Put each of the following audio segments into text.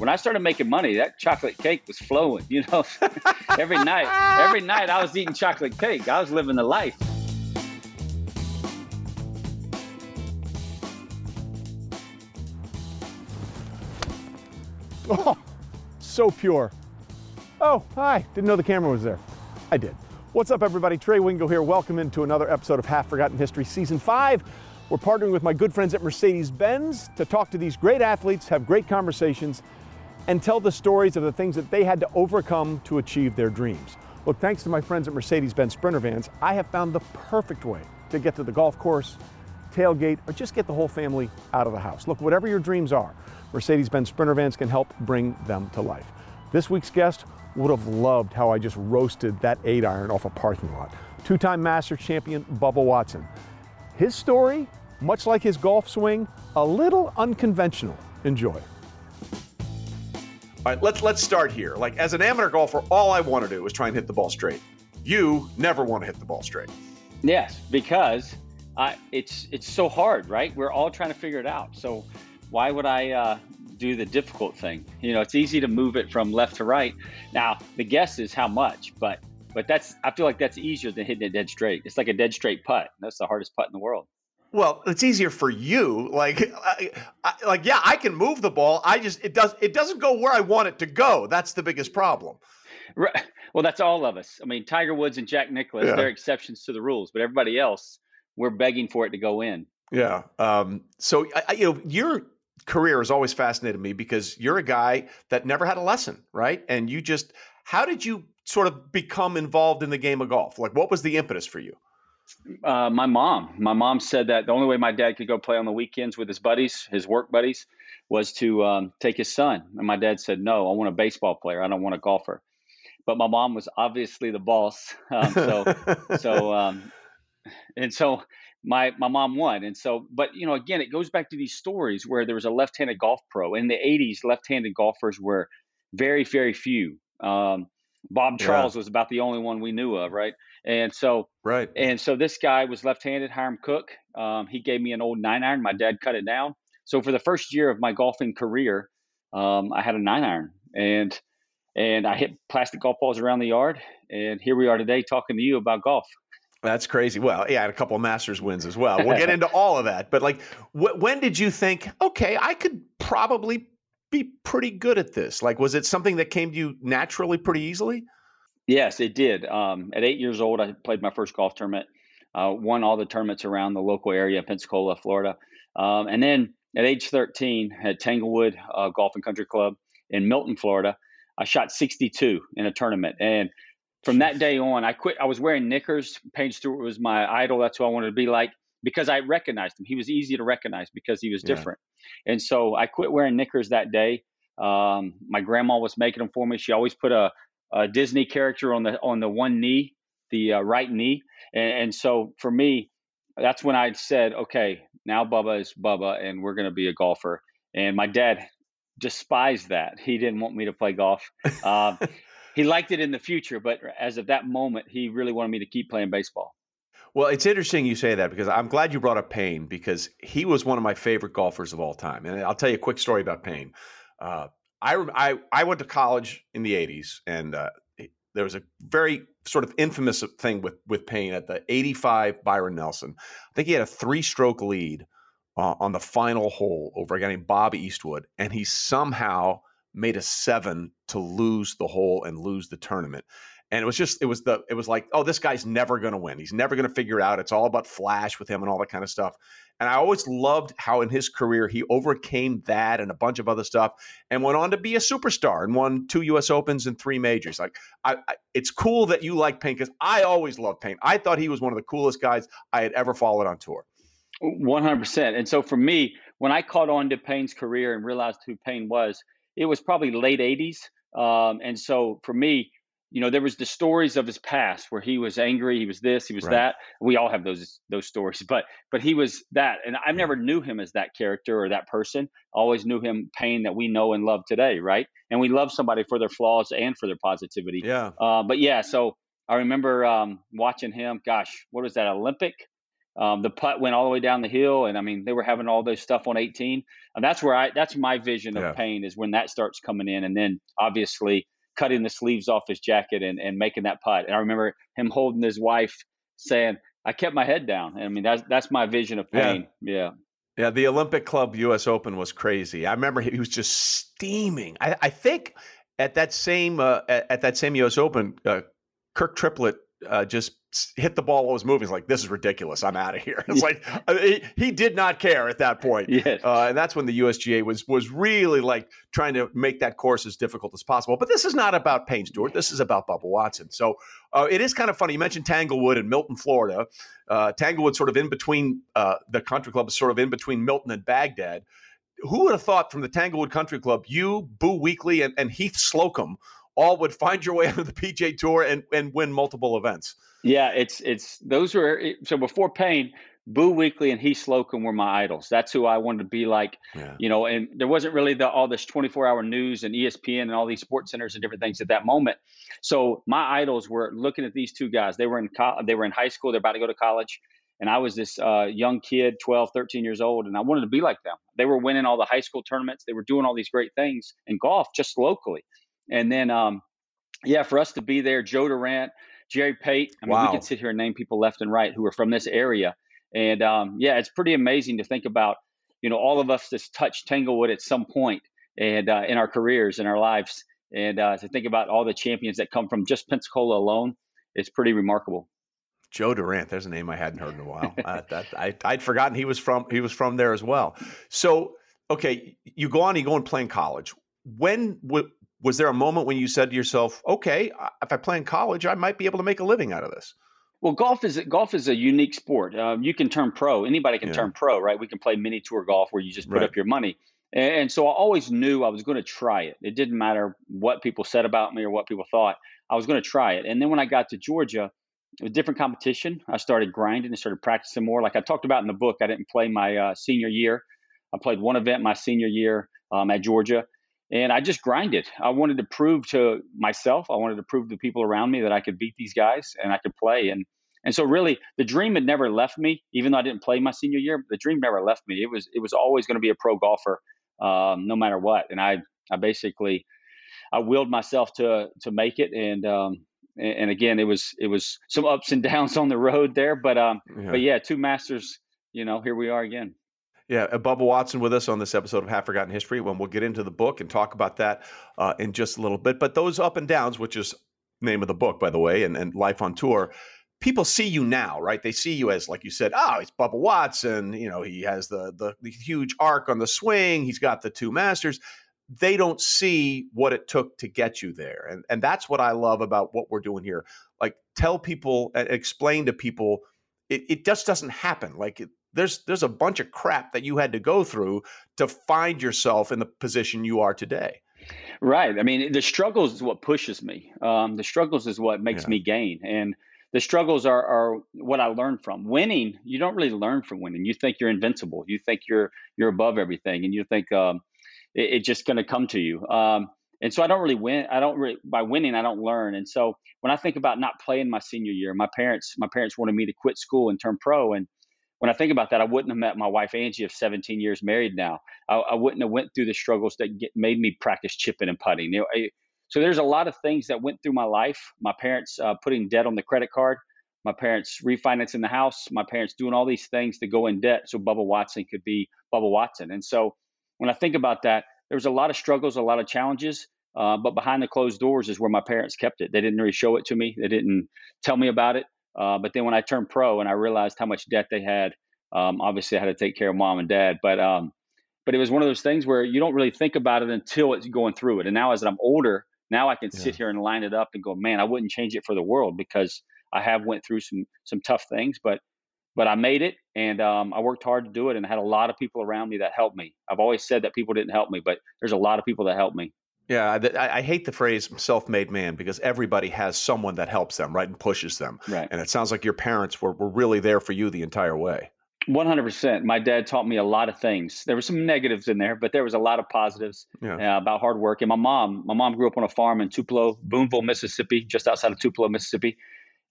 When I started making money, that chocolate cake was flowing. You know, every night, every night I was eating chocolate cake. I was living the life. Oh, so pure. Oh, hi. Didn't know the camera was there. I did. What's up, everybody? Trey Wingo here. Welcome into another episode of Half Forgotten History, Season 5. We're partnering with my good friends at Mercedes Benz to talk to these great athletes, have great conversations, and tell the stories of the things that they had to overcome to achieve their dreams. Look, thanks to my friends at Mercedes Benz Sprinter Vans, I have found the perfect way to get to the golf course, tailgate, or just get the whole family out of the house. Look, whatever your dreams are, Mercedes Benz Sprinter Vans can help bring them to life. This week's guest would have loved how I just roasted that eight iron off a parking lot. Two time Master champion Bubba Watson. His story, much like his golf swing, a little unconventional. Enjoy. All right, let's let's start here. Like as an amateur golfer, all I want to do is try and hit the ball straight. You never want to hit the ball straight. Yes, because I, it's it's so hard, right? We're all trying to figure it out. So why would I uh, do the difficult thing? You know, it's easy to move it from left to right. Now the guess is how much, but but that's I feel like that's easier than hitting it dead straight. It's like a dead straight putt. That's the hardest putt in the world. Well, it's easier for you. Like, I, I, like, yeah, I can move the ball. I just it does it doesn't go where I want it to go. That's the biggest problem. Right. Well, that's all of us. I mean, Tiger Woods and Jack Nicklaus, yeah. they're exceptions to the rules, but everybody else, we're begging for it to go in. Yeah. Um, so, I, you know, your career has always fascinated me because you're a guy that never had a lesson, right? And you just, how did you sort of become involved in the game of golf? Like, what was the impetus for you? Uh, my mom. My mom said that the only way my dad could go play on the weekends with his buddies, his work buddies, was to um, take his son. And my dad said, "No, I want a baseball player. I don't want a golfer." But my mom was obviously the boss. Um, so, so, um, and so my my mom won. And so, but you know, again, it goes back to these stories where there was a left-handed golf pro in the '80s. Left-handed golfers were very, very few. Um, Bob Charles yeah. was about the only one we knew of, right? And so, right. And so this guy was left-handed, Hiram Cook. Um, he gave me an old nine iron. My dad cut it down. So for the first year of my golfing career, um, I had a nine iron, and and I hit plastic golf balls around the yard. And here we are today talking to you about golf. That's crazy. Well, yeah, I had a couple of Masters wins as well. We'll get into all of that. But like, wh- when did you think, okay, I could probably be pretty good at this? Like, was it something that came to you naturally pretty easily? Yes, it did. Um, at eight years old, I played my first golf tournament, uh, won all the tournaments around the local area, Pensacola, Florida. Um, and then at age 13, at Tanglewood uh, Golf and Country Club in Milton, Florida, I shot 62 in a tournament. And from that day on, I quit. I was wearing knickers. Payne Stewart was my idol. That's who I wanted to be like because I recognized him. He was easy to recognize because he was different. Yeah. And so I quit wearing knickers that day. Um, my grandma was making them for me. She always put a, a Disney character on the on the one knee, the uh, right knee, and, and so for me, that's when I said, okay, now Bubba is Bubba, and we're going to be a golfer. And my dad despised that. He didn't want me to play golf. Uh, he liked it in the future, but as of that moment, he really wanted me to keep playing baseball. Well, it's interesting you say that because I'm glad you brought up Payne because he was one of my favorite golfers of all time. And I'll tell you a quick story about Payne. Uh, I, I, I went to college in the 80s, and uh, there was a very sort of infamous thing with, with Payne at the 85 Byron Nelson. I think he had a three stroke lead uh, on the final hole over a guy named Bob Eastwood, and he somehow made a seven to lose the hole and lose the tournament. And it was just, it was the, it was like, oh, this guy's never going to win. He's never going to figure it out. It's all about flash with him and all that kind of stuff. And I always loved how in his career he overcame that and a bunch of other stuff and went on to be a superstar and won two U.S. Opens and three majors. Like, I, I, it's cool that you like Payne because I always loved Payne. I thought he was one of the coolest guys I had ever followed on tour. 100%. And so for me, when I caught on to Payne's career and realized who Payne was, it was probably late 80s. Um, and so for me, you know, there was the stories of his past where he was angry, he was this, he was right. that. We all have those those stories, but but he was that, and I never knew him as that character or that person. Always knew him Payne that we know and love today, right? And we love somebody for their flaws and for their positivity. Yeah. Uh, but yeah, so I remember um, watching him. Gosh, what was that Olympic? Um, the putt went all the way down the hill, and I mean they were having all those stuff on 18, and that's where I that's my vision of yeah. Payne is when that starts coming in, and then obviously cutting the sleeves off his jacket and, and making that putt. And I remember him holding his wife, saying, "I kept my head down." And I mean that's that's my vision of Payne. Yeah. yeah. Yeah, the Olympic Club U.S. Open was crazy. I remember he was just steaming. I, I think at that same uh, at, at, that same U.S. Open, uh, Kirk Triplett uh, just hit the ball while it was moving. It's like this is ridiculous. I'm out of here. It's like uh, he, he, did not care at that point. Yes. Uh, and that's when the USGA was was really like trying to make that course as difficult as possible. But this is not about Payne Stewart. This is about Bubba Watson. So uh, it is kind of funny. You mentioned Tanglewood and Milton, Florida. Uh, Tanglewood sort of in between uh, the country club is sort of in between Milton and Bagdad. Who would have thought from the Tanglewood Country Club, you, Boo Weekley, and, and Heath Slocum all would find your way onto the PGA Tour and, and win multiple events? Yeah, it's it's those were so before Payne, Boo Weekley and Heath Slocum were my idols. That's who I wanted to be like. Yeah. You know, and there wasn't really the, all this 24 hour news and ESPN and all these sports centers and different things at that moment. So my idols were looking at these two guys. They were in co- they were in high school. They're about to go to college. And I was this uh, young kid, 12, 13 years old, and I wanted to be like them. They were winning all the high school tournaments. They were doing all these great things in golf just locally. And then, um, yeah, for us to be there, Joe Durant, Jerry Pate. I mean, wow. we could sit here and name people left and right who are from this area. And um, yeah, it's pretty amazing to think about, you know, all of us that's touched Tanglewood at some point and uh, in our careers, in our lives. And uh, to think about all the champions that come from just Pensacola alone, it's pretty remarkable. Joe Durant, there's a name I hadn't heard in a while. uh, that, I, I'd forgotten he was from he was from there as well. So, okay, you go on, you go and play in college. When was there a moment when you said to yourself, "Okay, if I play in college, I might be able to make a living out of this"? Well, golf is golf is a unique sport. Um, you can turn pro. Anybody can yeah. turn pro, right? We can play mini tour golf where you just put right. up your money. And, and so I always knew I was going to try it. It didn't matter what people said about me or what people thought. I was going to try it. And then when I got to Georgia, it was different competition. I started grinding and started practicing more. Like I talked about in the book, I didn't play my uh, senior year. I played one event my senior year um, at Georgia and I just grinded. I wanted to prove to myself, I wanted to prove to people around me that I could beat these guys and I could play. And and so really, the dream had never left me, even though I didn't play my senior year. The dream never left me. It was it was always going to be a pro golfer, um, no matter what. And I I basically I willed myself to to make it. And um, and, again, it was it was some ups and downs on the road there, but um, yeah. but yeah, two masters. You know, here we are again. Yeah, uh, Bubba Watson with us on this episode of Half Forgotten History. When we'll get into the book and talk about that uh, in just a little bit. But those up and downs, which is name of the book, by the way, and, and Life on Tour, people see you now, right? They see you as, like you said, oh, it's Bubba Watson. You know, he has the, the the huge arc on the swing. He's got the two masters. They don't see what it took to get you there, and and that's what I love about what we're doing here. Like, tell people, explain to people, it, it just doesn't happen. Like it, there's there's a bunch of crap that you had to go through to find yourself in the position you are today. Right. I mean, the struggles is what pushes me. Um, the struggles is what makes yeah. me gain, and the struggles are, are what I learn from. Winning, you don't really learn from winning. You think you're invincible. You think you're you're above everything, and you think um, it, it's just going to come to you. Um, and so I don't really win. I don't really by winning. I don't learn. And so when I think about not playing my senior year, my parents my parents wanted me to quit school and turn pro, and when I think about that, I wouldn't have met my wife Angie of 17 years married now. I, I wouldn't have went through the struggles that get, made me practice chipping and putting. You know, I, so there's a lot of things that went through my life. My parents uh, putting debt on the credit card, my parents refinancing the house, my parents doing all these things to go in debt so Bubba Watson could be Bubba Watson. And so when I think about that, there was a lot of struggles, a lot of challenges. Uh, but behind the closed doors is where my parents kept it. They didn't really show it to me. They didn't tell me about it. Uh, but then when I turned pro and I realized how much debt they had, um, obviously I had to take care of mom and dad. But um, but it was one of those things where you don't really think about it until it's going through it. And now as I'm older, now I can yeah. sit here and line it up and go, man, I wouldn't change it for the world because I have went through some some tough things, but but I made it and um, I worked hard to do it and I had a lot of people around me that helped me. I've always said that people didn't help me, but there's a lot of people that helped me. Yeah, I, I, hate the phrase self-made man because everybody has someone that helps them, right, and pushes them. Right. And it sounds like your parents were, were really there for you the entire way. 100%. My dad taught me a lot of things. There were some negatives in there, but there was a lot of positives yeah. uh, about hard work. And my mom, my mom grew up on a farm in Tupelo, Boonville, Mississippi, just outside of Tupelo, Mississippi.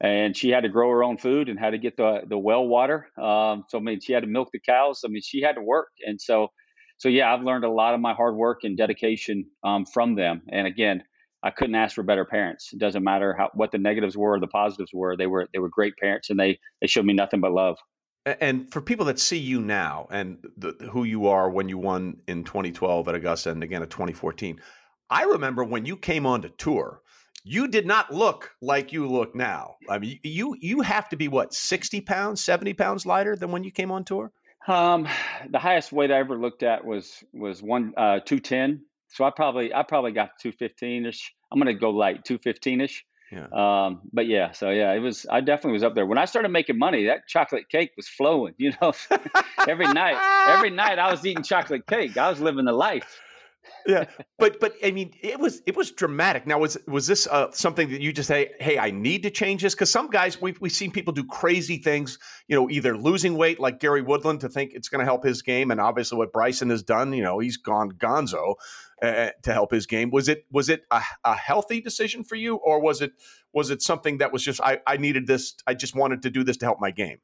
and she had to grow her own food and had to get the the well water. Um, so I mean, she had to milk the cows. I mean, she had to work, and so so yeah, I've learned a lot of my hard work and dedication um, from them. And again, I couldn't ask for better parents. It doesn't matter how what the negatives were or the positives were. They were they were great parents, and they they showed me nothing but love. And for people that see you now and the, who you are when you won in 2012 at Augusta and again at 2014, I remember when you came on to tour you did not look like you look now. I mean, you you have to be what sixty pounds, seventy pounds lighter than when you came on tour. Um, the highest weight I ever looked at was was one uh, two ten. So I probably I probably got two fifteen ish. I'm gonna go light two fifteen ish. Yeah. Um, but yeah, so yeah, it was. I definitely was up there when I started making money. That chocolate cake was flowing. You know, every night, every night I was eating chocolate cake. I was living the life yeah, but but I mean, it was it was dramatic. Now, was was this uh, something that you just say, hey, I need to change this? Because some guys we've we've seen people do crazy things. You know, either losing weight like Gary Woodland to think it's going to help his game, and obviously what Bryson has done. You know, he's gone Gonzo uh, to help his game. Was it was it a, a healthy decision for you, or was it was it something that was just I I needed this, I just wanted to do this to help my game?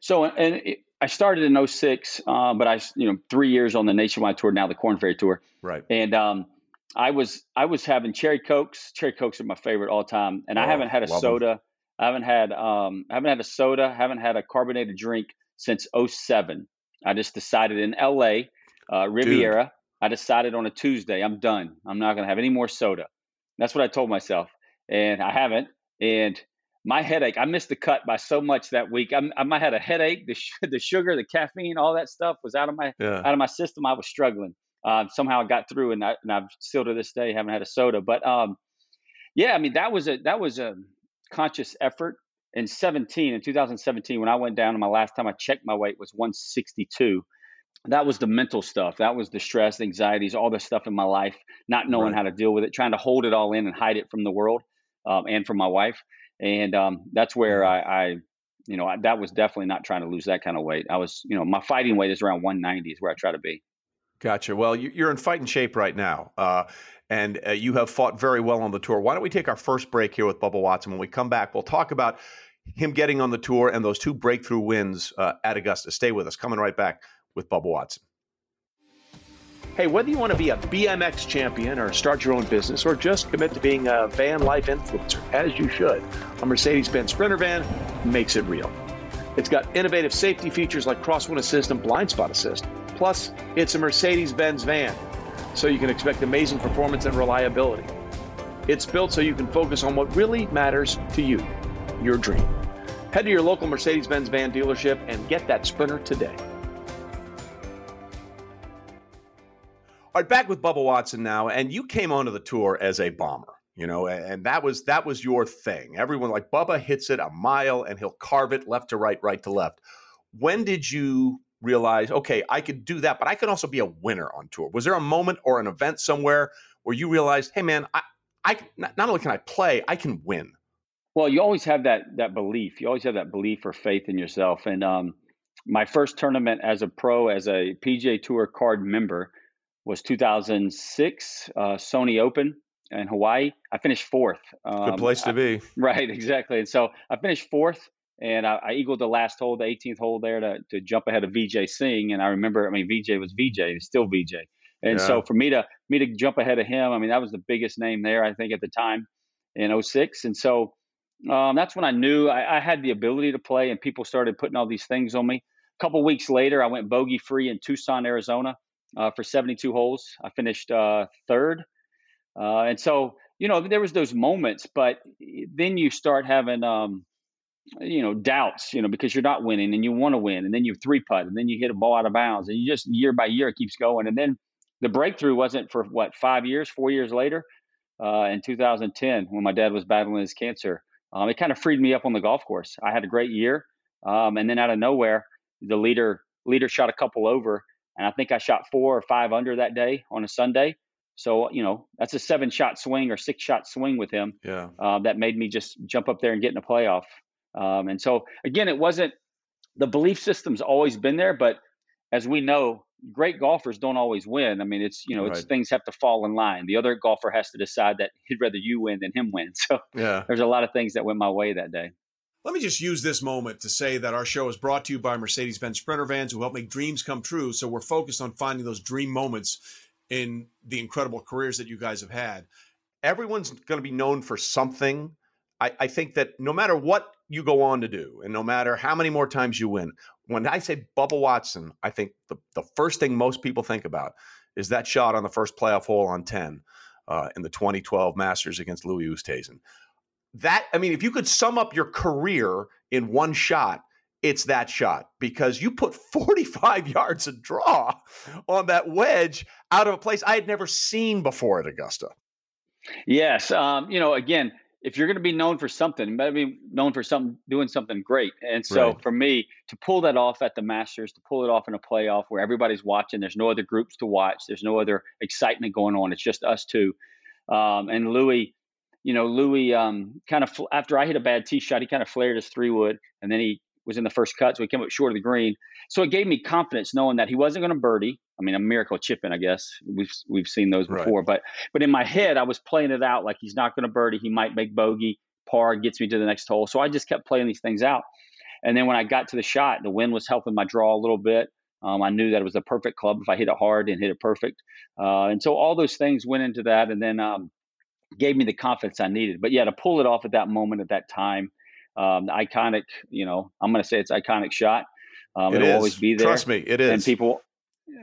So, and it, I started in 06, uh, but I, you know, three years on the nationwide tour, now the Korn Ferry Tour. Right. And um, I was I was having cherry cokes. Cherry cokes are my favorite all time, and oh, I haven't had a soda. Them. I haven't had um, I haven't had a soda. Haven't had a carbonated drink since 07. I just decided in LA, uh, Riviera. Dude. I decided on a Tuesday, I'm done. I'm not going to have any more soda. That's what I told myself, and I haven't. And my headache, I missed the cut by so much that week. I, I had a headache. The, the sugar, the caffeine, all that stuff was out of my yeah. out of my system. I was struggling. Uh, somehow I got through, and, I, and I've still to this day haven't had a soda. But um, yeah, I mean that was a that was a conscious effort. In 17, in 2017, when I went down, and my last time I checked my weight was 162. That was the mental stuff. That was the stress, the anxieties, all the stuff in my life, not knowing right. how to deal with it, trying to hold it all in and hide it from the world um, and from my wife and um, that's where I, I you know, I, that was definitely not trying to lose that kind of weight. I was, you know, my fighting weight is around 190 is where I try to be. Gotcha. Well, you're in fighting shape right now, uh, and uh, you have fought very well on the tour. Why don't we take our first break here with Bubba Watson? When we come back, we'll talk about him getting on the tour and those two breakthrough wins uh, at Augusta. Stay with us. Coming right back with Bubba Watson. Hey, whether you want to be a BMX champion or start your own business or just commit to being a van life influencer, as you should, a Mercedes Benz Sprinter van makes it real. It's got innovative safety features like crosswind assist and blind spot assist. Plus, it's a Mercedes Benz van, so you can expect amazing performance and reliability. It's built so you can focus on what really matters to you your dream. Head to your local Mercedes Benz van dealership and get that Sprinter today. All right, back with Bubba Watson now, and you came onto the tour as a bomber, you know, and that was that was your thing. Everyone like Bubba hits it a mile and he'll carve it left to right, right to left. When did you realize, okay, I could do that, but I could also be a winner on tour? Was there a moment or an event somewhere where you realized, hey, man, I, I not only can I play, I can win. Well, you always have that that belief. You always have that belief or faith in yourself. And um, my first tournament as a pro, as a PGA Tour card member, was 2006 uh, Sony Open in Hawaii. I finished fourth. Um, Good place to be. I, right, exactly. And so I finished fourth, and I, I, eagled the last hole, the 18th hole there to, to jump ahead of Vijay Singh. And I remember, I mean, Vijay was Vijay, he's still Vijay. And yeah. so for me to me to jump ahead of him, I mean, that was the biggest name there, I think, at the time in 06. And so um, that's when I knew I, I, had the ability to play, and people started putting all these things on me. A couple weeks later, I went bogey free in Tucson, Arizona uh, for 72 holes. I finished uh, third, uh, and so you know there was those moments, but then you start having um, you know doubts, you know, because you're not winning and you want to win, and then you three putt, and then you hit a ball out of bounds, and you just year by year it keeps going, and then the breakthrough wasn't for what five years, four years later, uh, in 2010 when my dad was battling his cancer. Um, it kind of freed me up on the golf course. I had a great year, um, and then out of nowhere, the leader leader shot a couple over and I think I shot four or five under that day on a Sunday. So you know that's a seven shot swing or six shot swing with him. Yeah, uh, that made me just jump up there and get in a playoff. Um, and so again, it wasn't the belief system's always been there, but as we know, great golfers don't always win. I mean, it's you know, it's right. things have to fall in line. The other golfer has to decide that he'd rather you win than him win. So yeah, there's a lot of things that went my way that day. Let me just use this moment to say that our show is brought to you by Mercedes Benz Sprinter vans who help make dreams come true. So we're focused on finding those dream moments in the incredible careers that you guys have had. Everyone's going to be known for something. I, I, think that no matter what you go on to do, and no matter how many more times you win, when I say Bubba Watson, I think the, the first thing most people think about is that shot on the first playoff hole on 10 uh, in the 2012 Masters against Louis Oosthuizen that I mean, if you could sum up your career in one shot, it's that shot because you put 45 yards of draw on that wedge out of a place I had never seen before at Augusta. Yes, um, you know, again, if you're going to be known for something, you better be known for something, doing something great. And so, right. for me to pull that off at the Masters, to pull it off in a playoff where everybody's watching, there's no other groups to watch, there's no other excitement going on. It's just us two. Um, and Louis, you know, Louis um, kind of after I hit a bad tee shot, he kind of flared his three wood, and then he was in the first cut, so he came up short of the green. So it gave me confidence knowing that he wasn't going to birdie. I mean, a miracle chipping, I guess we've we've seen those before, right. but but in my head, I was playing it out like he's not going to birdie. He might make bogey, par gets me to the next hole. So I just kept playing these things out. And then when I got to the shot, the wind was helping my draw a little bit. Um, I knew that it was a perfect club if I hit it hard and hit it perfect. Uh, and so all those things went into that. And then um, gave me the confidence I needed. But yeah, to pull it off at that moment, at that time, um, iconic. You know, I'm going to say it's iconic shot. Um, it will always be there. Trust me, it is. And people,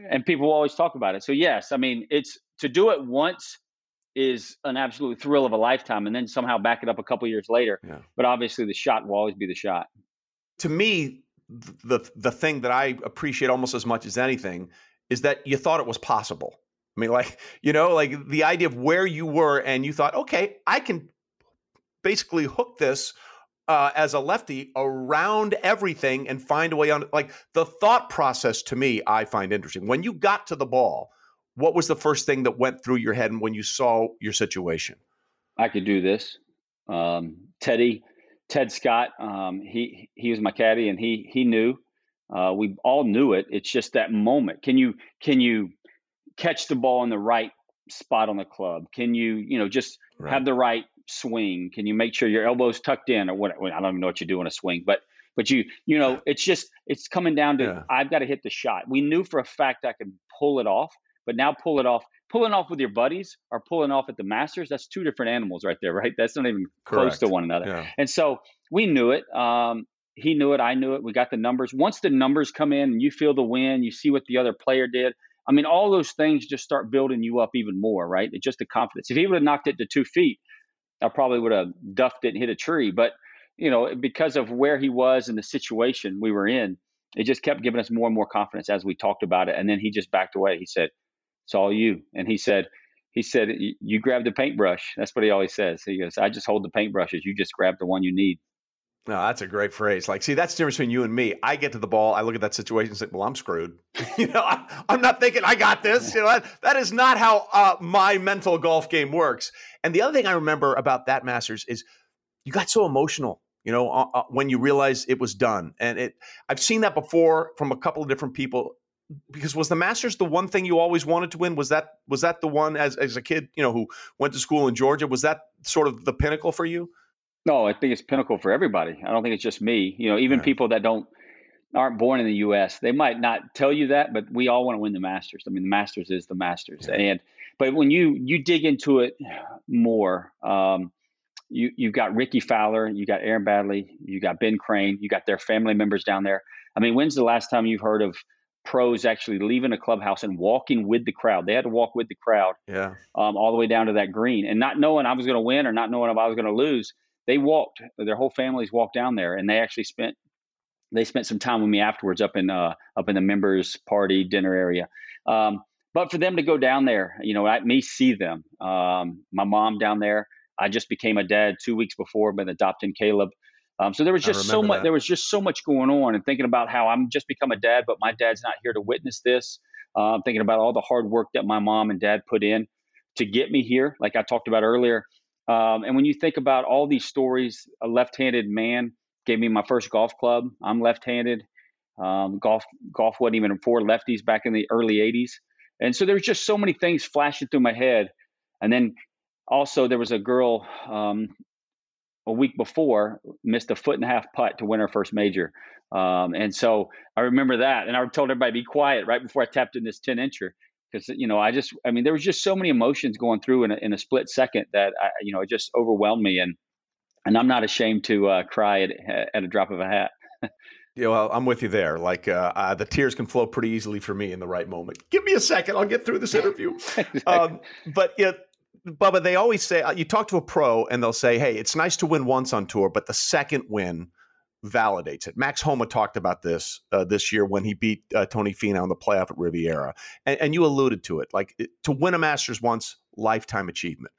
and people always talk about it. So yes, I mean, it's to do it once is an absolute thrill of a lifetime, and then somehow back it up a couple years later. Yeah. But obviously, the shot will always be the shot. To me, the the thing that I appreciate almost as much as anything is that you thought it was possible. I mean, like, you know, like the idea of where you were and you thought, okay, I can basically hook this uh, as a lefty around everything and find a way on like the thought process to me i find interesting. When you got to the ball what was the first thing that went through your head when you saw your situation? I could do this. Um, teddy ted scott um, he he was my caddy and he he knew uh, we all knew it. It's just that moment. Can you can you catch the ball in the right spot on the club? Can you, you know, just right. have the right swing? Can you make sure your elbows tucked in or what? I don't even know what you do in a swing, but but you, you know, it's just it's coming down to yeah. I've got to hit the shot. We knew for a fact I could pull it off, but now pull it off. Pulling off with your buddies or pulling off at the Masters, that's two different animals right there, right? That's not even Correct. close to one another. Yeah. And so we knew it. Um, he knew it. I knew it. We got the numbers. Once the numbers come in and you feel the win, you see what the other player did. I mean, all those things just start building you up even more, right? It's just the confidence. If he would have knocked it to two feet, I probably would have duffed it and hit a tree. But, you know, because of where he was and the situation we were in, it just kept giving us more and more confidence as we talked about it. And then he just backed away. He said, It's all you. And he said, he said, You grab the paintbrush. That's what he always says. He goes, I just hold the paintbrushes. You just grab the one you need. No, that's a great phrase. Like, see, that's the difference between you and me. I get to the ball, I look at that situation and say, "Well, I'm screwed." you know, I, am not thinking I got this. You know, that, that is not how uh, my mental golf game works. And the other thing I remember about that Masters is you got so emotional. You know, uh, uh, when you realized it was done, and it. I've seen that before from a couple of different people. Because was the Masters the one thing you always wanted to win? Was that was that the one as as a kid, you know, who went to school in Georgia? Was that sort of the pinnacle for you? No, I think it's pinnacle for everybody. I don't think it's just me. You know, even yeah. people that don't aren't born in the U.S. They might not tell you that, but we all want to win the Masters. I mean, the Masters is the Masters, yeah. and but when you you dig into it more, um, you you've got Rickie Fowler, you got Aaron Baddeley, you got Ben Crane, you got their family members down there. I mean, when's the last time you've heard of pros actually leaving a clubhouse and walking with the crowd? They had to walk with the crowd, yeah, um, all the way down to that green, and not knowing I was going to win or not knowing if I was going to lose they walked their whole families walked down there and they actually spent they spent some time with me afterwards up in uh, up in the members party dinner area. Um, but for them to go down there you know let me see them. Um, my mom down there i just became a dad two weeks before been adopting caleb. Um, so there was just so much that. there was just so much going on and thinking about how i'm just become a dad but my dad's not here to witness this. Uh, i'm thinking about all the hard work that my mom and dad put in to get me here like i talked about earlier um, and when you think about all these stories, a left-handed man gave me my first golf club. I'm left-handed. Um, golf golf wasn't even for lefties back in the early '80s, and so there's just so many things flashing through my head. And then also there was a girl um, a week before missed a foot and a half putt to win her first major. Um, and so I remember that. And I told everybody, be quiet right before I tapped in this 10 incher. Because, you know, I just, I mean, there was just so many emotions going through in a, in a split second that, I, you know, it just overwhelmed me. And, and I'm not ashamed to uh, cry at, at a drop of a hat. Yeah, well, I'm with you there. Like uh, uh, the tears can flow pretty easily for me in the right moment. Give me a second; I'll get through this interview. exactly. um, but yeah, Bubba, they always say uh, you talk to a pro and they'll say, "Hey, it's nice to win once on tour, but the second win validates it." Max Homa talked about this uh, this year when he beat uh, Tony Finau in the playoff at Riviera, and, and you alluded to it. Like it, to win a Masters once, lifetime achievement.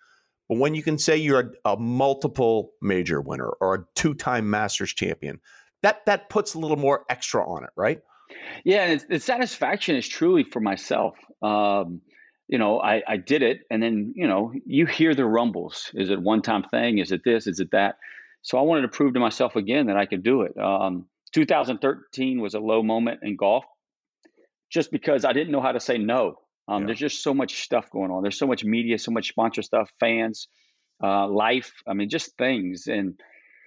But when you can say you're a, a multiple major winner or a two-time Masters champion, that that puts a little more extra on it, right? Yeah, and the satisfaction is truly for myself. Um, you know, I, I did it, and then you know, you hear the rumbles. Is it one time thing? Is it this? Is it that? So I wanted to prove to myself again that I could do it. Um, 2013 was a low moment in golf, just because I didn't know how to say no. Um, yeah. There's just so much stuff going on. There's so much media, so much sponsor stuff, fans, uh, life. I mean, just things. And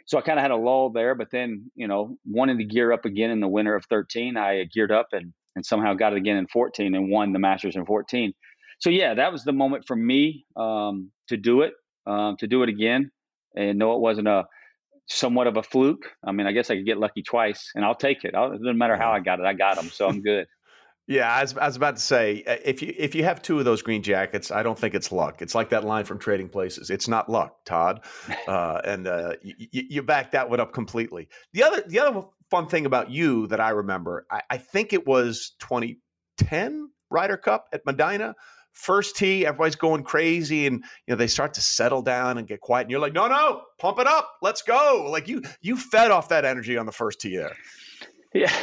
so I kind of had a lull there. But then, you know, wanting to gear up again in the winter of 13, I geared up and and somehow got it again in 14 and won the Masters in 14 so yeah, that was the moment for me um, to do it, um, to do it again, and no, it wasn't a somewhat of a fluke. I mean, I guess I could get lucky twice, and I'll take it. I'll, it doesn't matter how I got it, I got them, so I'm good. Yeah, I was, I was, about to say uh, if you if you have two of those green jackets, I don't think it's luck. It's like that line from Trading Places. It's not luck, Todd, uh, and uh, you, you back that one up completely. The other the other fun thing about you that I remember, I, I think it was 2010 Ryder Cup at Medinah first tee, everybody's going crazy, and you know they start to settle down and get quiet, and you're like, no, no, pump it up, let's go. Like you, you fed off that energy on the first tee there. Yeah,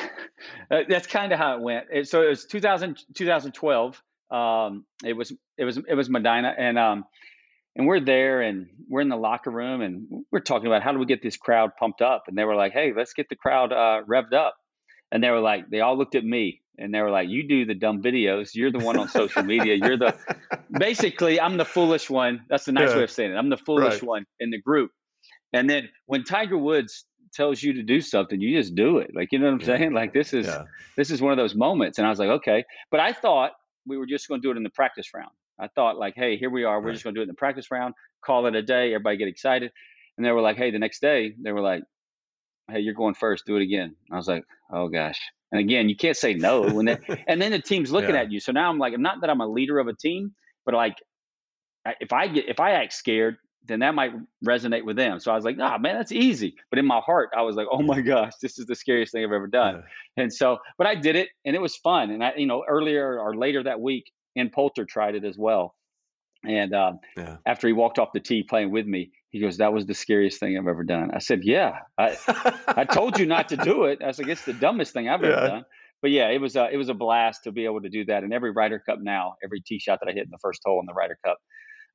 that's kind of how it went. So it was 2000, 2012. Um, it was it was it was Medinah, and um, and we're there, and we're in the locker room, and we're talking about how do we get this crowd pumped up, and they were like, hey, let's get the crowd uh, revved up, and they were like, they all looked at me, and they were like, "You do the dumb videos. You're the one on social media. You're the basically I'm the foolish one. That's the nice yeah. way of saying it. I'm the foolish right. one in the group." And then when Tiger Woods tells you to do something, you just do it. Like you know what I'm yeah. saying? Like this is yeah. this is one of those moments. And I was like, okay. But I thought we were just going to do it in the practice round. I thought like, hey, here we are. We're right. just going to do it in the practice round. Call it a day. Everybody get excited. And they were like, hey, the next day they were like, hey, you're going first. Do it again. I was like, oh gosh. And again, you can't say no when they, and then the team's looking yeah. at you. So now I'm like, not that I'm a leader of a team, but like if I get if I act scared, then that might resonate with them. So I was like, ah, man, that's easy. But in my heart, I was like, oh my gosh, this is the scariest thing I've ever done. Yeah. And so, but I did it, and it was fun. And I, you know, earlier or later that week, Ian Poulter tried it as well. And um, yeah. after he walked off the tee playing with me, he goes, "That was the scariest thing I've ever done." I said, "Yeah, I, I told you not to do it." I was like, "It's the dumbest thing I've ever yeah. done." But yeah, it was a, it was a blast to be able to do that. And every Ryder Cup now, every tee shot that I hit in the first hole in the Ryder Cup,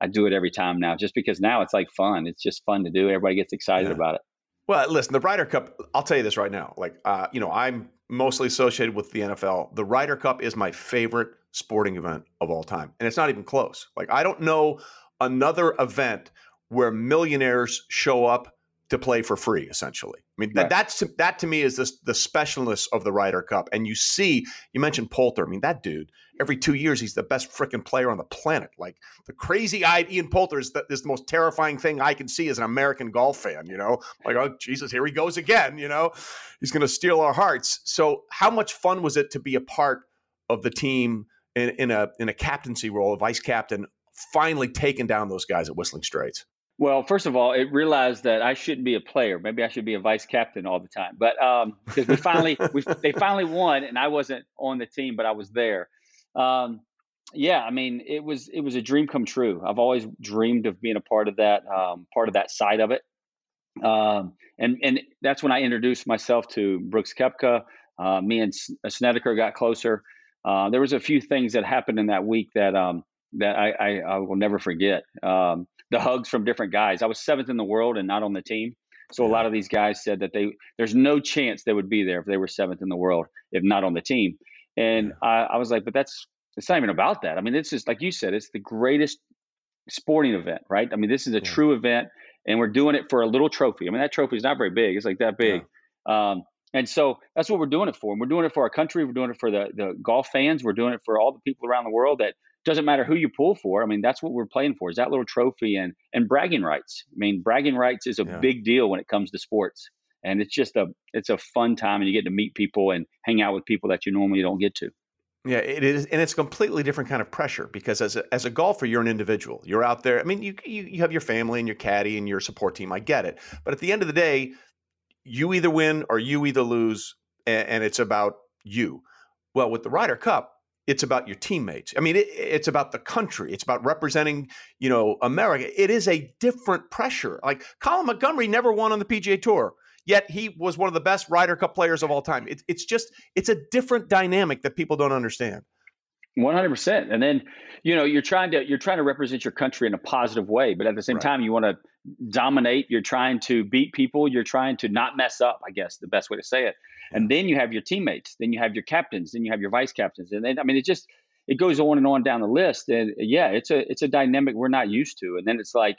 I do it every time now, just because now it's like fun. It's just fun to do. Everybody gets excited yeah. about it. Well, listen, the Ryder Cup. I'll tell you this right now. Like, uh, you know, I'm mostly associated with the NFL. The Ryder Cup is my favorite sporting event of all time, and it's not even close. Like, I don't know another event where millionaires show up to play for free essentially. I mean right. that's that to me is this the specialness of the Ryder Cup. And you see you mentioned Poulter. I mean that dude every 2 years he's the best freaking player on the planet. Like the crazy-eyed Ian Poulter is the, is the most terrifying thing i can see as an american golf fan you know? Like oh jesus here he goes again you know? He's going to steal our hearts. So how much fun was it to be a part of the team in, in a in a captaincy role a vice captain finally taking down those guys at whistling straits well, first of all, it realized that I shouldn't be a player. Maybe I should be a vice captain all the time. But because um, we finally, we, they finally won, and I wasn't on the team, but I was there. Um, yeah, I mean, it was it was a dream come true. I've always dreamed of being a part of that, um, part of that side of it. Um, and and that's when I introduced myself to Brooks Koepka. Uh, me and Snedeker got closer. Uh, there was a few things that happened in that week that um, that I, I, I will never forget. Um, the hugs from different guys. I was seventh in the world and not on the team. So a lot of these guys said that they there's no chance they would be there if they were seventh in the world if not on the team. And. I, I was like, but that's it's not even about that. I mean, it's just like you said, it's the greatest sporting event, right? I mean, this is a yeah. true event. and we're doing it for a little trophy. I mean, that trophy is not very big; it's like that big. Yeah. Um, and so that's what we're doing it for. And we're doing it for our country. We're doing it for the the golf fans. We're doing it for all the people around the world. That doesn't matter who you pull for. I mean, that's what we're playing for. Is that little trophy and and bragging rights. I mean, bragging rights is a yeah. big deal when it comes to sports. And it's just a it's a fun time, and you get to meet people and hang out with people that you normally don't get to. Yeah, it is, and it's a completely different kind of pressure because as a, as a golfer, you're an individual. You're out there. I mean, you, you you have your family and your caddy and your support team. I get it, but at the end of the day, you either win or you either lose, and, and it's about you. Well, with the Ryder Cup, it's about your teammates. I mean, it, it's about the country. It's about representing, you know, America. It is a different pressure. Like Colin Montgomerie never won on the PGA Tour yet he was one of the best Ryder Cup players of all time. It, it's just it's a different dynamic that people don't understand. One hundred percent. And then you know you're trying to you're trying to represent your country in a positive way, but at the same right. time you want to dominate. You're trying to beat people. You're trying to not mess up. I guess the best way to say it. And then you have your teammates. Then you have your captains. Then you have your vice captains. And then I mean it just it goes on and on down the list. And yeah, it's a it's a dynamic we're not used to. And then it's like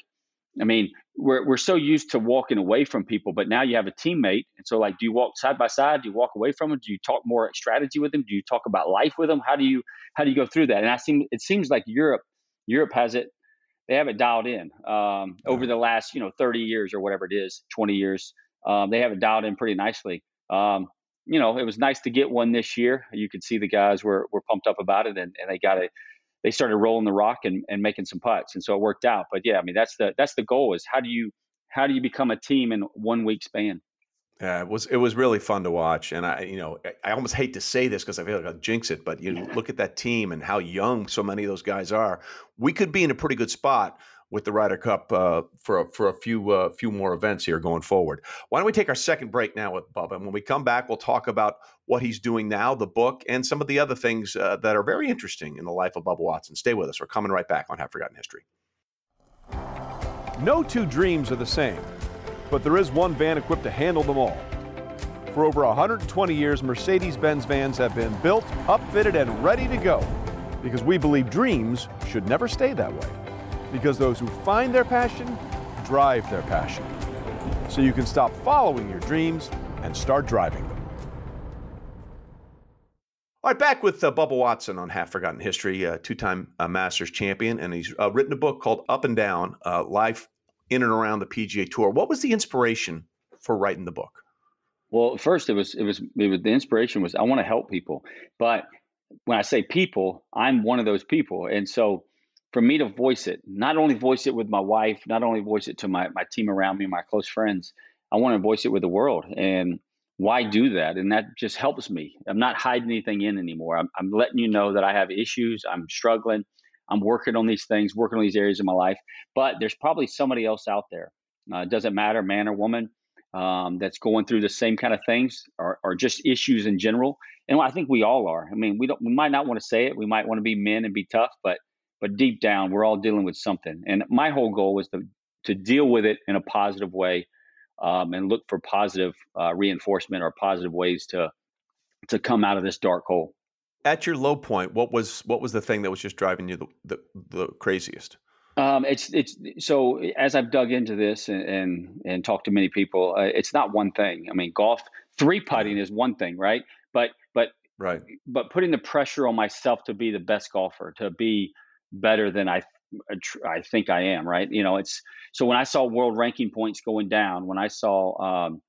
I mean, we're we're so used to walking away from people, but now you have a teammate, and so like, do you walk side by side? Do you walk away from them? Do you talk more strategy with them? Do you talk about life with them? How do you how do you go through that? And I seem it seems like Europe Europe has it they have it dialed in um, over the last you know 30 years or whatever it is 20 years um, they have it dialed in pretty nicely um, you know it was nice to get one this year you could see the guys were were pumped up about it and, and they got it they started rolling the rock and, and making some putts, and so it worked out. But yeah, I mean that's the that's the goal is how do you how do you become a team in one week span? Yeah, it was it was really fun to watch, and I you know I almost hate to say this because I feel like I'll jinx it, but you look at that team and how young so many of those guys are. We could be in a pretty good spot with the Ryder Cup uh, for a, for a few uh, few more events here going forward. Why don't we take our second break now with Bubba? And when we come back, we'll talk about what he's doing now, the book, and some of the other things uh, that are very interesting in the life of Bubba Watson. Stay with us. We're coming right back on Half Forgotten History. No two dreams are the same, but there is one van equipped to handle them all. For over 120 years, Mercedes Benz vans have been built, upfitted, and ready to go because we believe dreams should never stay that way because those who find their passion drive their passion. So you can stop following your dreams and start driving them. All right, back with uh, Bubba Watson on Half Forgotten History, uh, two time uh, Masters champion, and he's uh, written a book called Up and Down uh, Life in and Around the PGA Tour. What was the inspiration for writing the book? Well, first it was it was it was the inspiration was I want to help people, but when I say people, I'm one of those people, and so for me to voice it, not only voice it with my wife, not only voice it to my, my team around me, my close friends, I want to voice it with the world. And why do that? And that just helps me. I'm not hiding anything in anymore. I'm, I'm letting you know that I have issues. I'm struggling. I'm working on these things, working on these areas of my life. But there's probably somebody else out there. Uh, it doesn't matter, man or woman, um, that's going through the same kind of things or, or just issues in general. And I think we all are. I mean, we don't. We might not want to say it. We might want to be men and be tough, but but deep down we're all dealing with something and my whole goal was to to deal with it in a positive way um, and look for positive uh, reinforcement or positive ways to to come out of this dark hole at your low point what was what was the thing that was just driving you the the, the craziest um, it's it's so as I've dug into this and and, and talked to many people, uh, it's not one thing. I mean, golf three putting is one thing, right? But but right. But putting the pressure on myself to be the best golfer, to be better than I I think I am, right? You know, it's so when I saw world ranking points going down, when I saw, um,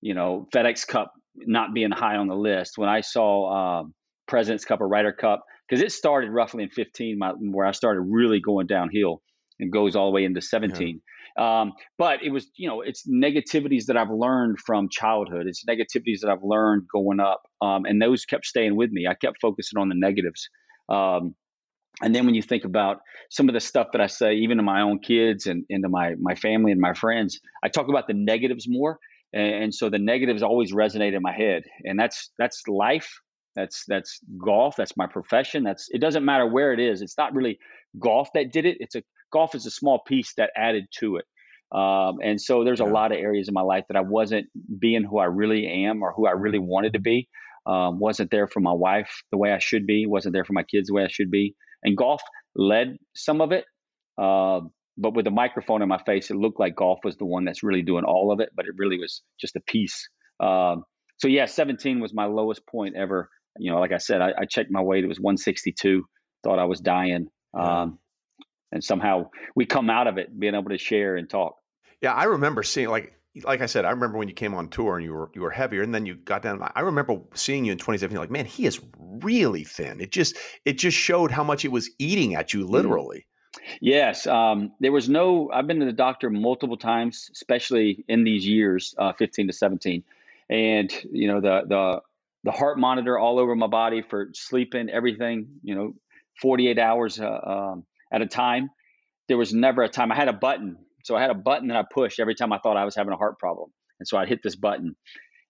you know, FedEx Cup not being high on the list, when I saw um, President's Cup or Ryder Cup, because it started roughly in 15, my, where I started really going downhill and goes all the way into 17. Yeah. Um, but it was, you know, it's negativities that I've learned from childhood. It's negativities that I've learned going up, um, and those kept staying with me. I kept focusing on the negatives. And then when you think about some of the stuff that I say, even to my own kids and, into my my family and my friends, I talk about the negatives more, and, and, so the negatives always resonate in my head, and that's that's life, that's that's golf, that's my profession. That's it doesn't matter where it is. It's not really golf that did it. It's a golf is a small piece that added to it. Um, and so there's yeah. a lot of areas in my life that I wasn't being who I really am or who I really wanted to be. Um, wasn't there for my wife the way I should be. Wasn't there for my kids the way I should be and golf led some of it. Uh, but with the microphone in my face, it looked like golf was the one that's really doing all of it, but it really was just a piece. Um, so yeah, 17 was my lowest point ever. You know, like I said, I, I checked my weight; it was 162. Thought I was dying, um, and somehow we come out of it being able to share and talk. Yeah, I remember seeing like like I said, I remember when you came on tour and you were you were heavier, and then you got down. I remember seeing you in 2017. Like, man, he is really thin. It just it just showed how much it was eating at you, mm. literally. Yes, um, there was no. I've been to the doctor multiple times, especially in these years, uh, 15 to 17, and you know the the the heart monitor all over my body for sleeping, everything. You know, 48 hours uh, um, at a time. There was never a time I had a button so I had a button that I pushed every time I thought I was having a heart problem. And so I'd hit this button.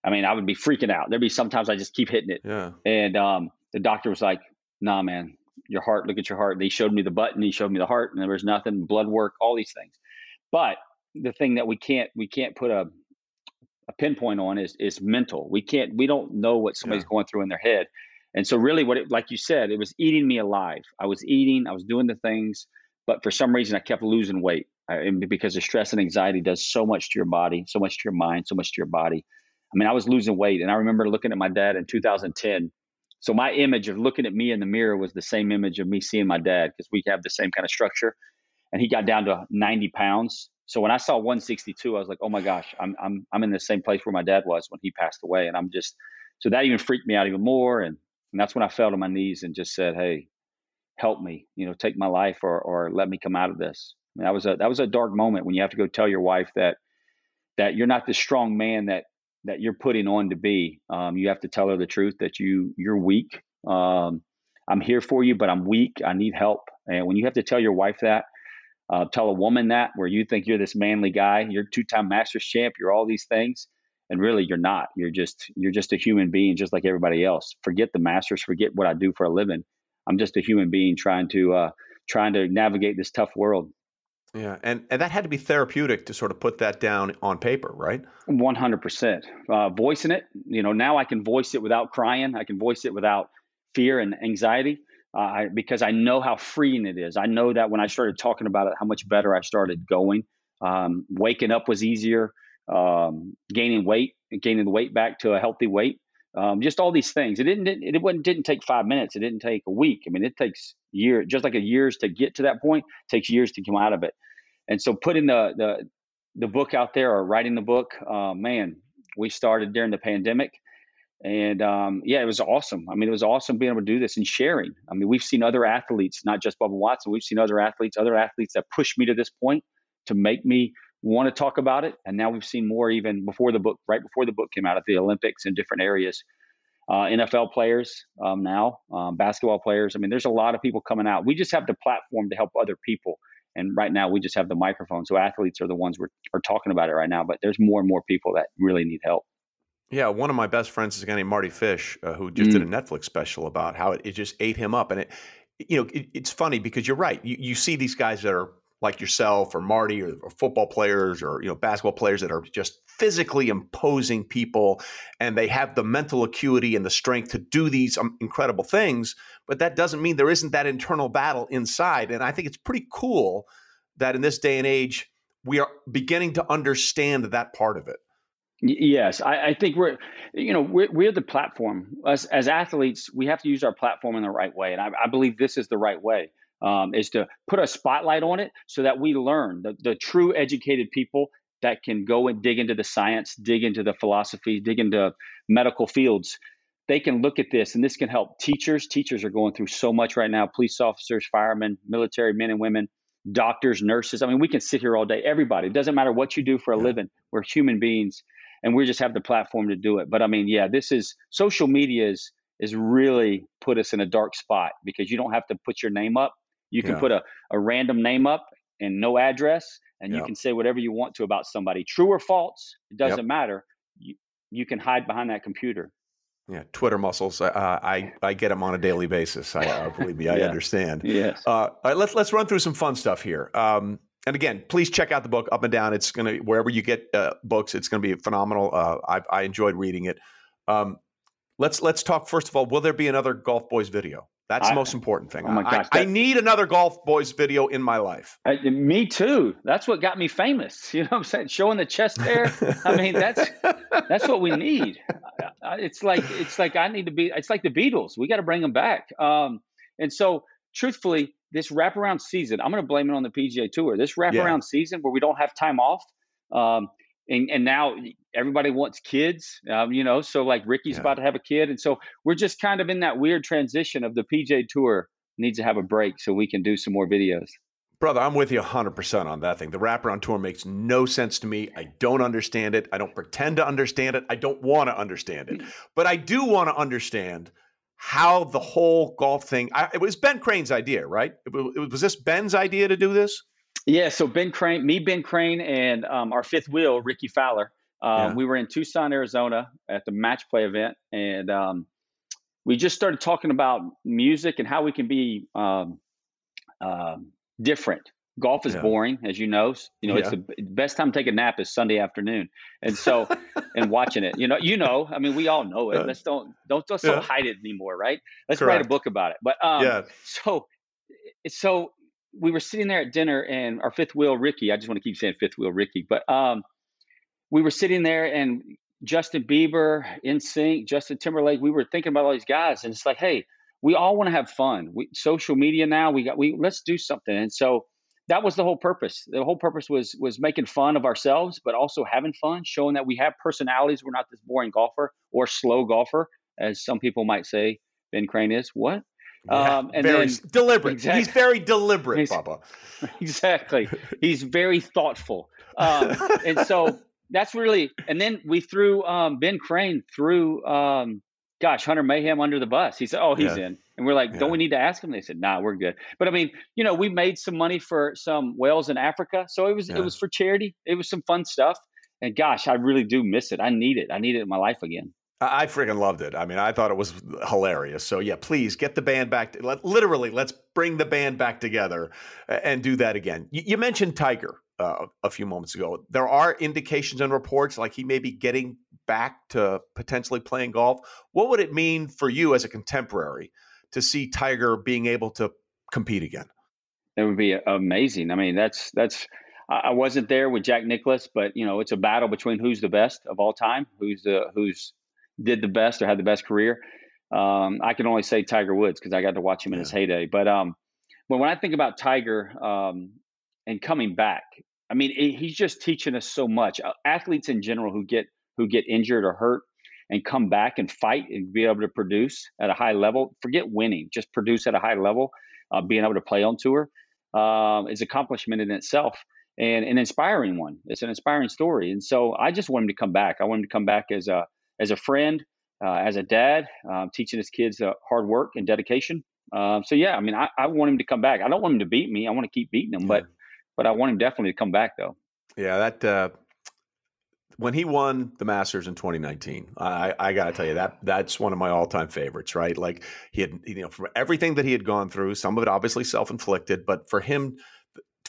I mean, I would be freaking out. There'd be sometimes I just keep hitting it. Yeah. And um, the doctor was like, nah, man, your heart, look at your heart. And he showed me the button, he showed me the heart, and there was nothing, blood work, all these things. But the thing that we can't we can't put a a pinpoint on is is mental. We can't we don't know what somebody's yeah. going through in their head. And so really what it like you said, it was eating me alive. I was eating, I was doing the things, but for some reason I kept losing weight because the stress and anxiety does so much to your body, so much to your mind, so much to your body. I mean, I was losing weight, and I remember looking at my dad in 2010. So my image of looking at me in the mirror was the same image of me seeing my dad because we have the same kind of structure. And he got down to 90 pounds. So when I saw 162, I was like, "Oh my gosh, I'm I'm I'm in the same place where my dad was when he passed away." And I'm just so that even freaked me out even more. And and that's when I fell to my knees and just said, "Hey, help me, you know, take my life or or let me come out of this." That was a that was a dark moment when you have to go tell your wife that that you're not the strong man that that you're putting on to be. Um, you have to tell her the truth that you you're weak. Um, I'm here for you, but I'm weak. I need help. And when you have to tell your wife that, uh, tell a woman that, where you think you're this manly guy, you're two-time Masters champ, you're all these things, and really you're not. You're just you're just a human being, just like everybody else. Forget the Masters. Forget what I do for a living. I'm just a human being trying to uh, trying to navigate this tough world. Yeah, and and that had to be therapeutic to sort of put that down on paper, right? One hundred percent. Uh, voicing it, you know, now I can voice it without crying. I can voice it without fear and anxiety, uh, because I know how freeing it is. I know that when I started talking about it, how much better I started going. Um, waking up was easier. Um, gaining weight, gaining the weight back to a healthy weight. Um, just all these things. It didn't. It, it wasn't, didn't take five minutes. It didn't take a week. I mean, it takes year, just like a years to get to that point. takes years to come out of it. And so, putting the the the book out there or writing the book, uh, man, we started during the pandemic, and um, yeah, it was awesome. I mean, it was awesome being able to do this and sharing. I mean, we've seen other athletes, not just Bubba Watson. We've seen other athletes, other athletes that pushed me to this point to make me want to talk about it. And now we've seen more even before the book, right before the book came out at the Olympics in different areas. Uh, NFL players um, now, um, basketball players. I mean, there's a lot of people coming out. We just have the platform to help other people. And right now, we just have the microphone. So athletes are the ones we're are talking about it right now. But there's more and more people that really need help. Yeah, one of my best friends is a guy named Mardy Fish, uh, who just mm. did a Netflix special about how it, it just ate him up. And it, you know, it, it's funny because you're right. You, you see these guys that are like yourself or Mardy or, or, football players or you know basketball players that are just physically imposing people and they have the mental acuity and the strength to do these um, incredible things but that doesn't mean there isn't that internal battle inside and I think it's pretty cool that in this day and age we are beginning to understand that part of it Yes, I, I, think we're, you know, we're, we're the platform. As, as athletes, we have to use our platform in the right way, and I, I believe this is the right way um, is to put a spotlight on it so that we learn the, the true educated people that can go and dig into the science, dig into the philosophy, dig into medical fields. They can look at this, and this can help teachers. Teachers are going through so much right now police officers, firemen, military men and women, doctors, nurses. I mean, we can sit here all day. Everybody, it doesn't matter what you do for a yeah. living, we're human beings, and we just have the platform to do it. But I mean, yeah, this is social media is, is really put us in a dark spot because you don't have to put your name up you can yeah. put a, a random name up and no address, and you can say whatever you want to about somebody, true or false. It doesn't yep. matter. You, you can hide behind that computer. Yeah, Twitter muscles. Uh, I I get them on a daily basis. I uh, believe me, I yeah. understand. Yes. Uh, all right, let's let's run through some fun stuff here. Um, and again, please check out the book Up and Down. It's gonna wherever you get uh, books. It's gonna be phenomenal. Uh, I I enjoyed reading it. Um, let's let's talk first of all. Will there be another Golf Boys video? That's I, the most important thing. Oh my gosh, I, that, I, need another golf boys video in my life. I, me too. That's what got me famous. You know what I'm saying? Showing the chest hair. I mean, that's that's what we need. It's like it's like I need to be. It's like the Beatles. We got to bring them back. Um, and so, truthfully, this wraparound season, I'm going to blame it on the PGA Tour. This wraparound yeah. season where we don't have time off. Um, and, and now everybody wants kids, um, you know. So like Rickie's yeah. about to have a kid, and so we're just kind of in that weird transition of the PGA Tour needs to have a break so we can do some more videos. Brother, I'm with you 100% on that thing. The wraparound tour makes no sense to me. I don't understand it. I don't pretend to understand it. I don't want to understand it. But I do want to understand how the whole golf thing. I, it was Ben Crane's idea, right? It, it, was this Ben's idea to do this? Yeah, so Ben Crane, me, Ben Crane, and um, our fifth wheel, Rickie Fowler. Um, yeah. We were in Tucson, Arizona, at the match play event, and um, we just started talking about music and how we can be um, um, different. Golf is yeah. boring, as you know. You know, yeah. it's the best time to take a nap is Sunday afternoon, and so and watching it. You know, you know. I mean, we all know it. Let's don't don't let's don't hide it anymore, right? Let's Correct. write a book about it. But um, yeah. So so we were sitting there at dinner and our fifth wheel Rickie, I just want to keep saying fifth wheel Rickie, but um, we were sitting there and Justin Bieber, NSYNC, Justin Timberlake, we were thinking about all these guys and it's like, hey, we all want to have fun. We social media now, we got we let's do something. And so that was the whole purpose. The whole purpose was was making fun of ourselves, but also having fun, showing that we have personalities. We're not this boring golfer or slow golfer, as some people might say Ben Crane is. What? Yeah, um, and very then, deliberate. Exactly, He's very deliberate, he's, Papa. Exactly. He's very thoughtful. Um, and so that's really, and then we threw um, Ben Crane through, um, gosh, Hunter Mahan under the bus. He said, "Oh, he's yeah. in," and we're like, "Don't we need to ask him?" They said, "Nah, we're good." But I mean, you know, we made some money for some whales in Africa, so it was it was for charity. It was some fun stuff, and gosh, I really do miss it. I need it. I need it in my life again. I freaking loved it. I mean, I thought it was hilarious. So yeah, please get the band back. To, let, literally, let's bring the band back together and do that again. You, you mentioned Tiger uh, a few moments ago. There are indications and reports like he may be getting back to potentially playing golf. What would it mean for you as a contemporary to see Tiger being able to compete again? It would be amazing. I mean, that's that's. I wasn't there with Jack Nicklaus, but you know, it's a battle between who's the best of all time, who's the who's did the best or had the best career. Um, I can only say Tiger Woods because I got to watch him in yeah. his heyday. But um, but when I think about Tiger um, and coming back, I mean it, he's just teaching us so much. Uh, athletes in general who get who get injured or hurt and come back and fight and be able to produce at a high level. Forget winning, just produce at a high level. Uh, being able to play on tour um, is accomplishment in itself and an inspiring one. It's an inspiring story. And so I just want him to come back. I want him to come back as a as a friend, uh, as a dad, um, teaching his kids uh, hard work and dedication. Um, so yeah, I mean, I, I, want him to come back. I don't want him to beat me. I want to keep beating him, but but I want him definitely to come back though. Yeah, that uh, when he won the Masters in 2019, I, I got to tell you that that's one of my all-time favorites. Right, like he had, you know, from everything that he had gone through, some of it obviously self-inflicted, but for him,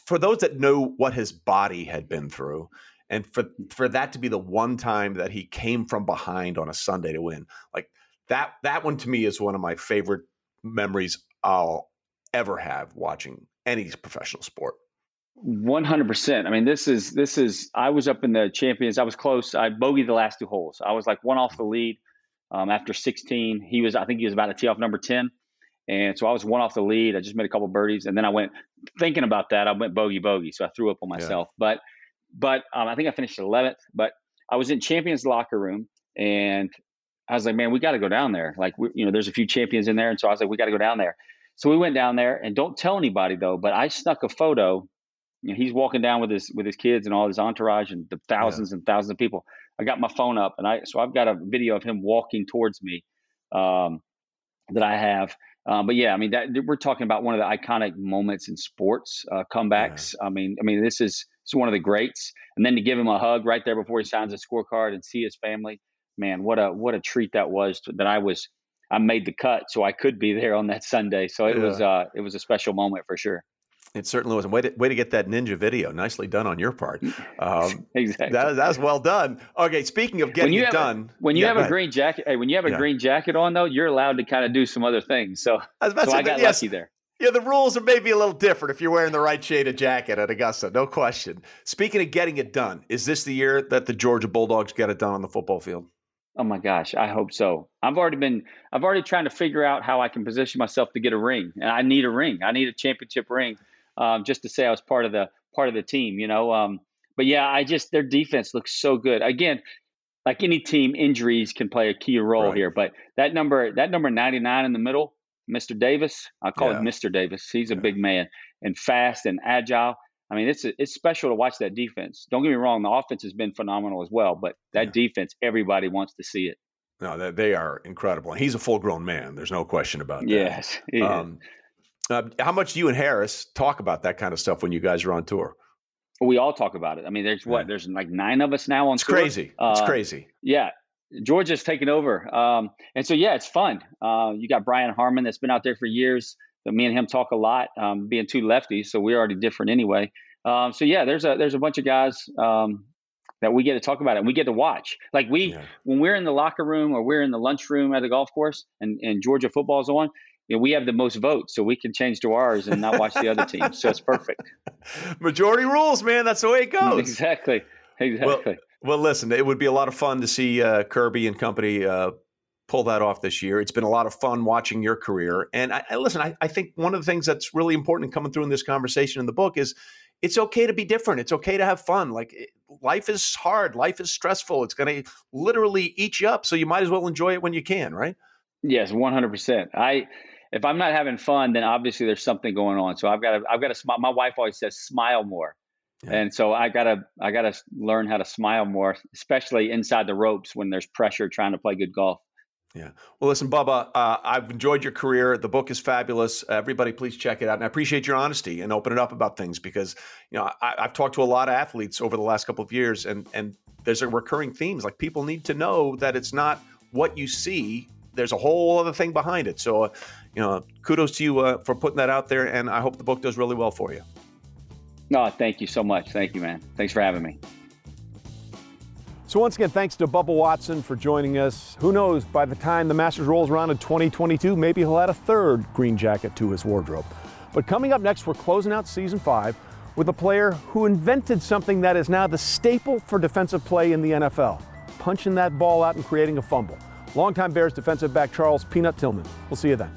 for those that know what his body had been through, and for for that to be the one time that he came from behind on a Sunday to win, like that that one to me is one of my favorite memories I'll ever have watching any professional sport. One hundred percent. I mean, this is this is. I was up in the champions. I was close. I bogeyed the last two holes. I was like one off the lead um, after sixteen. He was. I think he was about to tee off number ten, and so I was one off the lead. I just made a couple birdies, and then I went thinking about that. I went bogey bogey, so I threw up on myself. Yeah. But but um, I think I finished 11th. But I was in champions locker room, and I was like, man, we got to go down there. Like, we, you know, there's a few champions in there, and so I was like, we got to go down there. So we went down there, and don't tell anybody though. But I snuck a photo. You know, he's walking down with his with his kids and all his entourage and the thousands yeah. and thousands of people. I got my phone up, and I so I've got a video of him walking towards me um, that I have. Um, but yeah, I mean that we're talking about one of the iconic moments in sports uh, comebacks. Yeah. I mean, I mean this is it's one of the greats. And then to give him a hug right there before he signs a scorecard and see his family, man, what a what a treat that was. To, that I was I made the cut, so I could be there on that Sunday. So it yeah. was uh, it was a special moment for sure. It certainly was. Way to, way to get that ninja video. Nicely done on your part. Um, exactly. That, that's well done. Okay, speaking of getting it done. A, when you yeah, have a green jacket, hey, when you have a yeah. green jacket on, though, you're allowed to kind of do some other things. So I, so I got yes, lucky there. Yeah, the rules are maybe a little different if you're wearing the right shade of jacket at Augusta, no question. Speaking of getting it done, is this the year that the Georgia Bulldogs get it done on the football field? Oh my gosh, I hope so. I've already been I've already trying to figure out how I can position myself to get a ring. And I need a ring. I need a championship ring um, just to say I was part of the part of the team, you know. Um, but yeah, I just their defense looks so good. Again, like any team, injuries can play a key role right. here. But that number that number 99 in the middle, Mr. Davis, I call yeah. it Mr. Davis. He's a yeah. big man and fast and agile. I mean, it's it's special to watch that defense. Don't get me wrong, the offense has been phenomenal as well, but that yeah. defense, everybody wants to see it. No, they are incredible. He's a full-grown man. There's no question about that. Yes. Um, uh, how much do you and Harris talk about that kind of stuff when you guys are on tour? We all talk about it. I mean, there's what? There's like nine of us now on it's tour. Crazy. Uh, it's crazy. Yeah. Georgia's taken over. Um, and so, yeah, it's fun. Uh, you got Brian Harman that's been out there for years. But me and him talk a lot, um, being two lefties, so we're already different anyway. Um, so yeah, there's a there's a bunch of guys um, that we get to talk about it and we get to watch. Like we yeah. when we're in the locker room or we're in the lunchroom at the golf course and, and Georgia football's on, you know, we have the most votes, so we can change to ours and not watch the other team. So it's perfect. Majority rules, man. That's the way it goes. Exactly. Exactly. Well, well listen, it would be a lot of fun to see uh, Kirby and company uh, pull that off this year. It's been a lot of fun watching your career. And I, I listen, I, I, think one of the things that's really important coming through in this conversation in the book is it's okay to be different. It's okay to have fun. Like life is hard, life is stressful. It's going to literally eat you up. So you might as well enjoy it when you can, right? Yes, one hundred percent. I if I'm not having fun, then obviously there's something going on. So I've got to I've got to smile. My wife always says smile more. Yeah. And so I gotta I gotta learn how to smile more, especially inside the ropes when there's pressure trying to play good golf. Yeah. Well, listen, Bubba, uh, I've enjoyed your career. The book is fabulous. Everybody, please check it out. And I appreciate your honesty and opening up about things because, you know, I, have talked to a lot of athletes over the last couple of years, and and there's a recurring themes. Like people need to know that it's not what you see. There's a whole other thing behind it. So, uh, you know, kudos to you uh, for putting that out there, and I hope the book does really well for you. No, thank you so much. Thank you, man. Thanks for having me. So once again, thanks to Bubba Watson for joining us. Who knows, by the time the Masters rolls around in 2022, maybe he'll add a third green jacket to his wardrobe. But coming up next, we're closing out season five with a player who invented something that is now the staple for defensive play in the NFL, punching that ball out and creating a fumble. Longtime Bears defensive back Charles Peanut Tillman. We'll see you then.